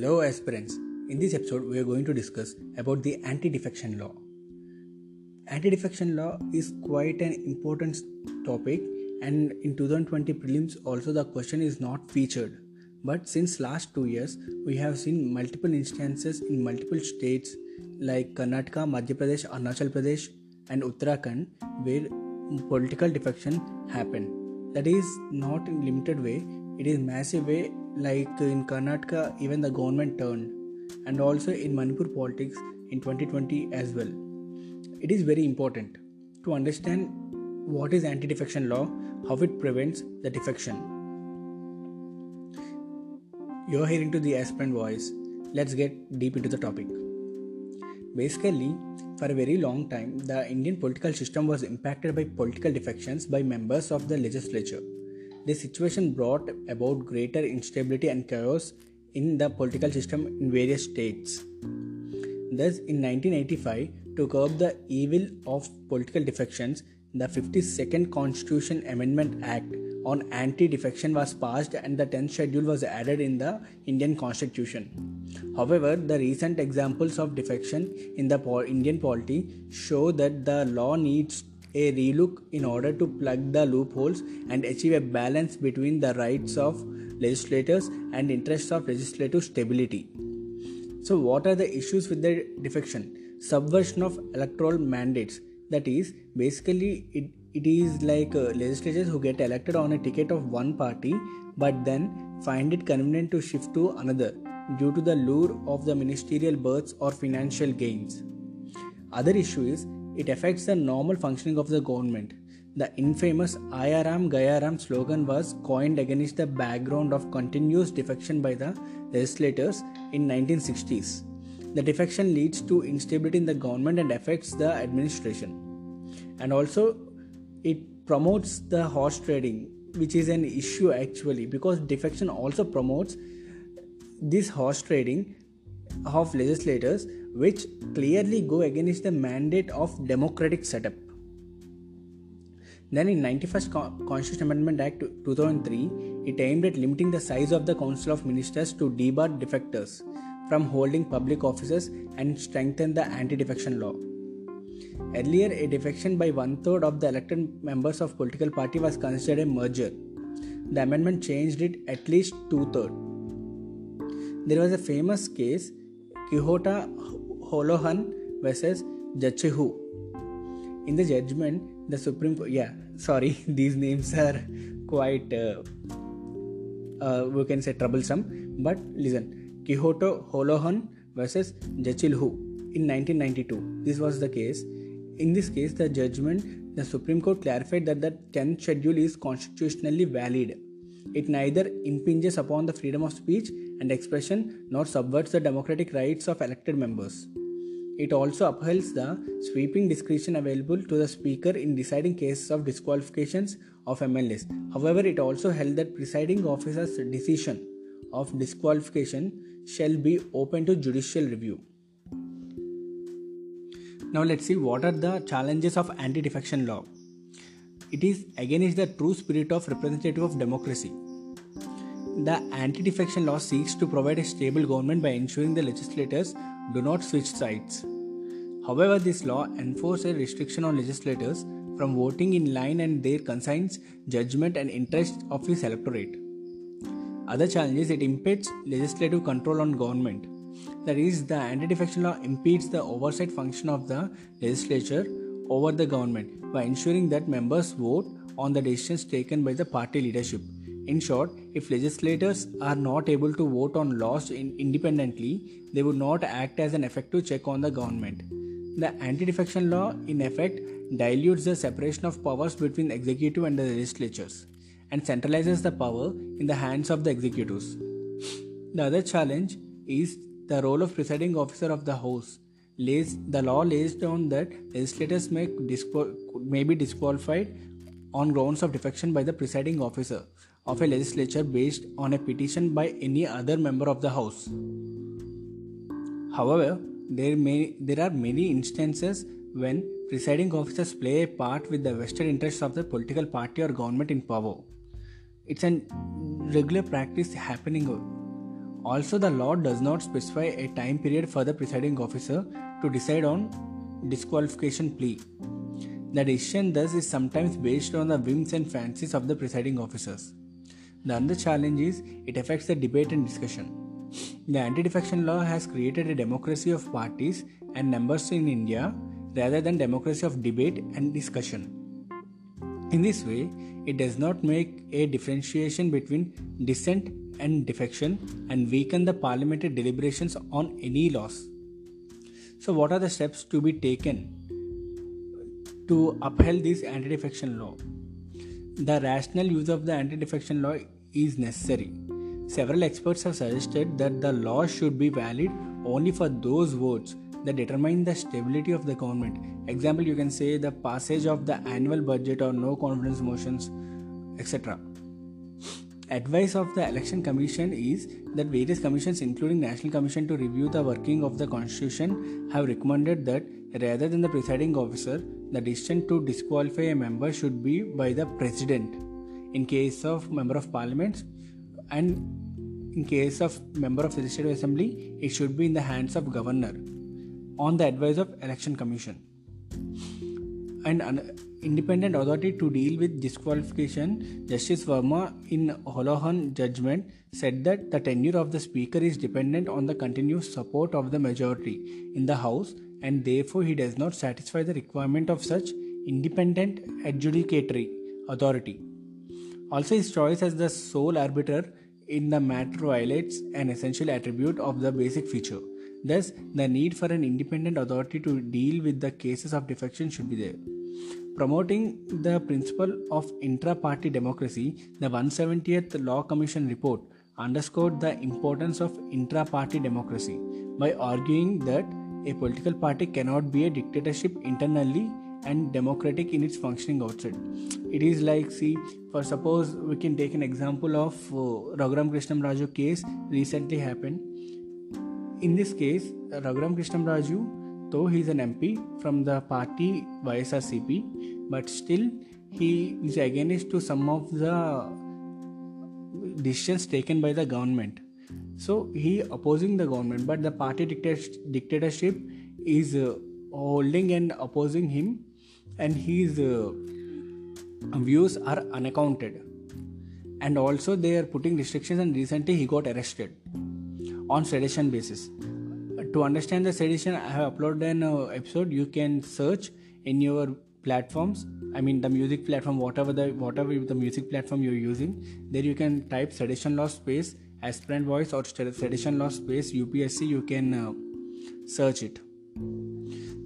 Hello aspirants. In this episode we are going to discuss about the anti-defection law. Anti-defection law is quite an important topic and in 2020 prelims also the question is not featured. But since last 2 years we have seen multiple instances in multiple states like Karnataka, Madhya Pradesh, Arunachal Pradesh and Uttarakhand where political defection happened. That is not in limited way, it is massive way like in Karnataka, even the government turned, and also in Manipur politics in 2020 as well. It is very important to understand what is anti defection law, how it prevents the defection. You're hearing to the aspirant voice. Let's get deep into the topic. Basically, for a very long time, the Indian political system was impacted by political defections by members of the legislature this situation brought about greater instability and chaos in the political system in various states. Thus, in 1985, to curb the evil of political defections, the 52nd Constitution Amendment Act on anti defection was passed and the 10th schedule was added in the Indian Constitution. However, the recent examples of defection in the Indian polity show that the law needs a relook in order to plug the loopholes and achieve a balance between the rights of legislators and interests of legislative stability. So, what are the issues with the defection? Subversion of electoral mandates. That is, basically, it, it is like uh, legislators who get elected on a ticket of one party but then find it convenient to shift to another due to the lure of the ministerial berths or financial gains. Other issue is it affects the normal functioning of the government. The infamous Ayaram Gayaram slogan was coined against the background of continuous defection by the legislators in 1960s. The defection leads to instability in the government and affects the administration. And also it promotes the horse trading, which is an issue actually because defection also promotes this horse trading of legislators which clearly go against the mandate of democratic setup. Then in 91st Constitution Amendment Act 2003, it aimed at limiting the size of the Council of Ministers to debar defectors from holding public offices and strengthen the anti-defection law. Earlier, a defection by one third of the elected members of political party was considered a merger. The amendment changed it at least two thirds. There was a famous case Quahota Hollohan versus Jachehu. In the judgment, the Supreme Court, yeah, sorry, these names are quite, uh, uh, we can say, troublesome. But listen, Quahota Hollohan versus Zachillhu in 1992. This was the case. In this case, the judgment, the Supreme Court clarified that the 10th schedule is constitutionally valid. It neither impinges upon the freedom of speech and expression nor subverts the democratic rights of elected members. It also upholds the sweeping discretion available to the Speaker in deciding cases of disqualifications of MLAs. However, it also held that presiding officer's decision of disqualification shall be open to judicial review. Now, let's see what are the challenges of anti defection law. It is against the true spirit of representative of democracy. The anti defection law seeks to provide a stable government by ensuring the legislators do not switch sides. However, this law enforces a restriction on legislators from voting in line and their conscience, judgment, and interests of his electorate. Other challenges it impedes legislative control on government. That is, the anti defection law impedes the oversight function of the legislature over the government by ensuring that members vote on the decisions taken by the party leadership in short, if legislators are not able to vote on laws in independently, they would not act as an effective check on the government. The anti defection law, in effect, dilutes the separation of powers between the executive and the legislatures and centralizes the power in the hands of the executives. The other challenge is the role of presiding officer of the House. Lays, the law lays down that legislators may, disqual- may be disqualified on grounds of defection by the presiding officer of a legislature based on a petition by any other member of the House. However, there, may, there are many instances when presiding officers play a part with the vested interests of the political party or government in power. It's a regular practice happening Also, the law does not specify a time period for the presiding officer to decide on disqualification plea. The decision thus is sometimes based on the whims and fancies of the presiding officers. The other challenge is it affects the debate and discussion. The anti defection law has created a democracy of parties and numbers in India rather than democracy of debate and discussion. In this way, it does not make a differentiation between dissent and defection and weaken the parliamentary deliberations on any laws. So, what are the steps to be taken to uphold this anti defection law? The rational use of the anti defection law is necessary. Several experts have suggested that the law should be valid only for those votes that determine the stability of the government. Example, you can say the passage of the annual budget or no confidence motions, etc. Advice of the Election Commission is that various commissions, including National Commission to review the working of the Constitution, have recommended that rather than the presiding officer, the decision to disqualify a member should be by the President in case of Member of Parliament and in case of Member of Legislative Assembly, it should be in the hands of Governor on the advice of Election Commission. And an independent authority to deal with disqualification, Justice Verma in Hollohan judgment said that the tenure of the Speaker is dependent on the continuous support of the majority in the House and therefore he does not satisfy the requirement of such independent adjudicatory authority. Also, his choice as the sole arbiter in the matter violates an essential attribute of the basic feature Thus, the need for an independent authority to deal with the cases of defection should be there. Promoting the principle of intra party democracy, the 170th Law Commission report underscored the importance of intra party democracy by arguing that a political party cannot be a dictatorship internally and democratic in its functioning outside. It is like, see, for suppose we can take an example of uh, Raghuram Krishnam Raju case recently happened in this case, Raghuram Krishnamraju, though he is an MP from the party YSRCP, but still he is against to some of the decisions taken by the government. So he opposing the government, but the party dictatorship is uh, holding and opposing him, and his uh, views are unaccounted. And also they are putting restrictions, and recently he got arrested on sedition basis to understand the sedition i have uploaded an uh, episode. You can search in your platforms i mean the music platform whatever the whatever the music platform you're using. There you can type sedition law space aspirant voice or sedition law space upsc you can uh, search it.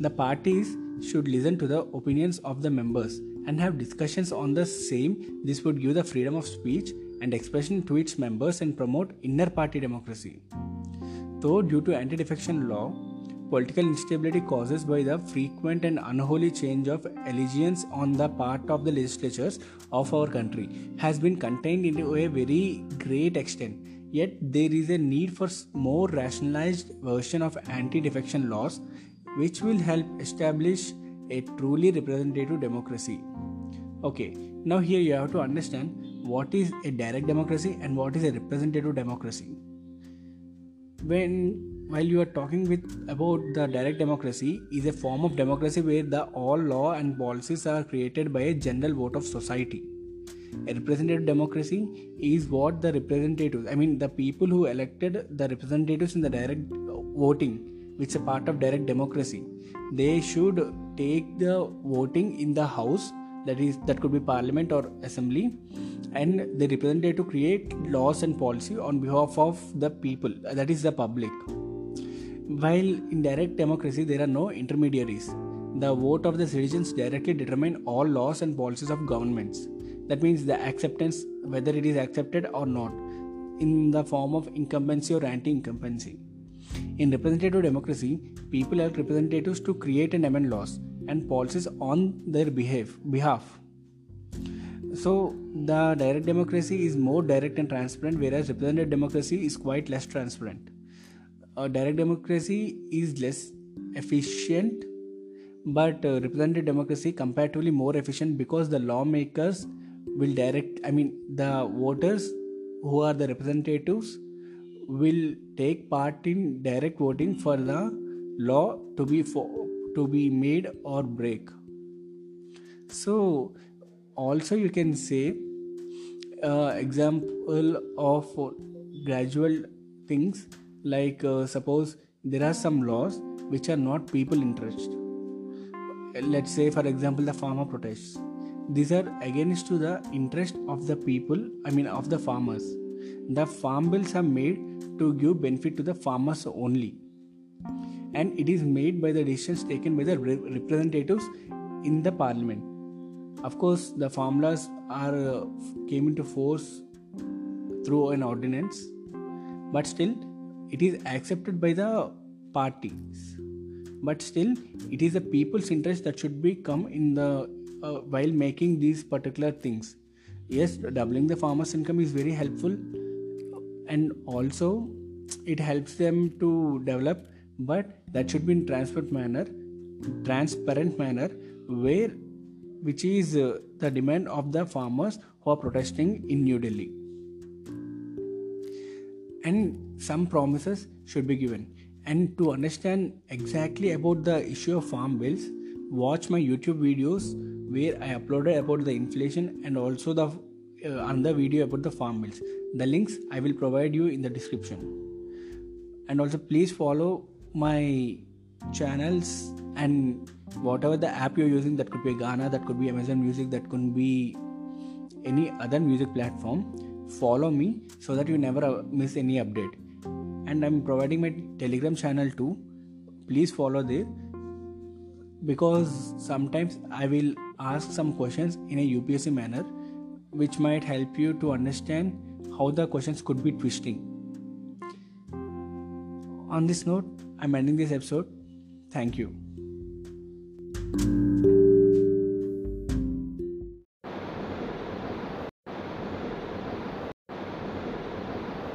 The parties should listen to the opinions of the members and have discussions on the same. This would give the freedom of speech and expression to its members and promote inner party democracy Though, due to anti defection law, political instability caused by the frequent and unholy change of allegiance on the part of the legislatures of our country has been contained into a very great extent. Yet, there is a need for more rationalized version of anti defection laws which will help establish a truly representative democracy. Okay, now here you have to understand what is a direct democracy and what is a representative democracy when while you are talking with about the direct democracy is a form of democracy where the all law and policies are created by a general vote of society. A representative democracy is what the representatives i mean the people who elected the representatives in the direct voting which is a part of direct democracy. They should take the voting in the house that is that could be parliament or assembly and they represent to create laws and policy on behalf of the people that is the public. While in direct democracy there are no intermediaries. The vote of the citizens directly determine all laws and policies of governments. That means the acceptance whether it is accepted or not in the form of incumbency or anti-incumbency in representative democracy people elect representatives to create and amend laws and policies on their behalf. So, the direct democracy is more direct and transparent, whereas representative democracy is quite less transparent. A direct democracy is less efficient, but uh, representative democracy comparatively more efficient because the lawmakers will direct, I mean, the voters who are the representatives will take part in direct voting for the law to be to be made or break. So also you can say uh, example of gradual things like uh, suppose there are some laws which are not people interest. Let's say for example the farmer protests. These are against to the interest of the people i mean of the farmers the farm bills are made to give benefit to the farmers only. And it is made by the decisions taken by the representatives in the parliament. Of course the farm laws are uh, came into force through an ordinance but still it is accepted by the parties. But still it is the people's interest that should be come in the uh, while making these particular things yes doubling the farmers income is very helpful. And also it helps them to develop but that should be in transparent manner transparent manner where which is uh, the demand of the farmers who are protesting in new delhi. And some promises should be given. And to understand exactly about the issue of farm bills watch my youtube videos where i uploaded about the inflation and also the uh, another video about the farm bills. The links i will provide you in the description. And also please follow my channels and whatever the app you're using that could be Gaana, that could be Amazon Music that could be any other music platform follow me so that you never uh, miss any update. And i'm providing my telegram channel too. Please follow there because sometimes i will ask some questions in a upsc manner which might help you to understand how the questions could be twisting. On this note i'm ending this episode. Thank you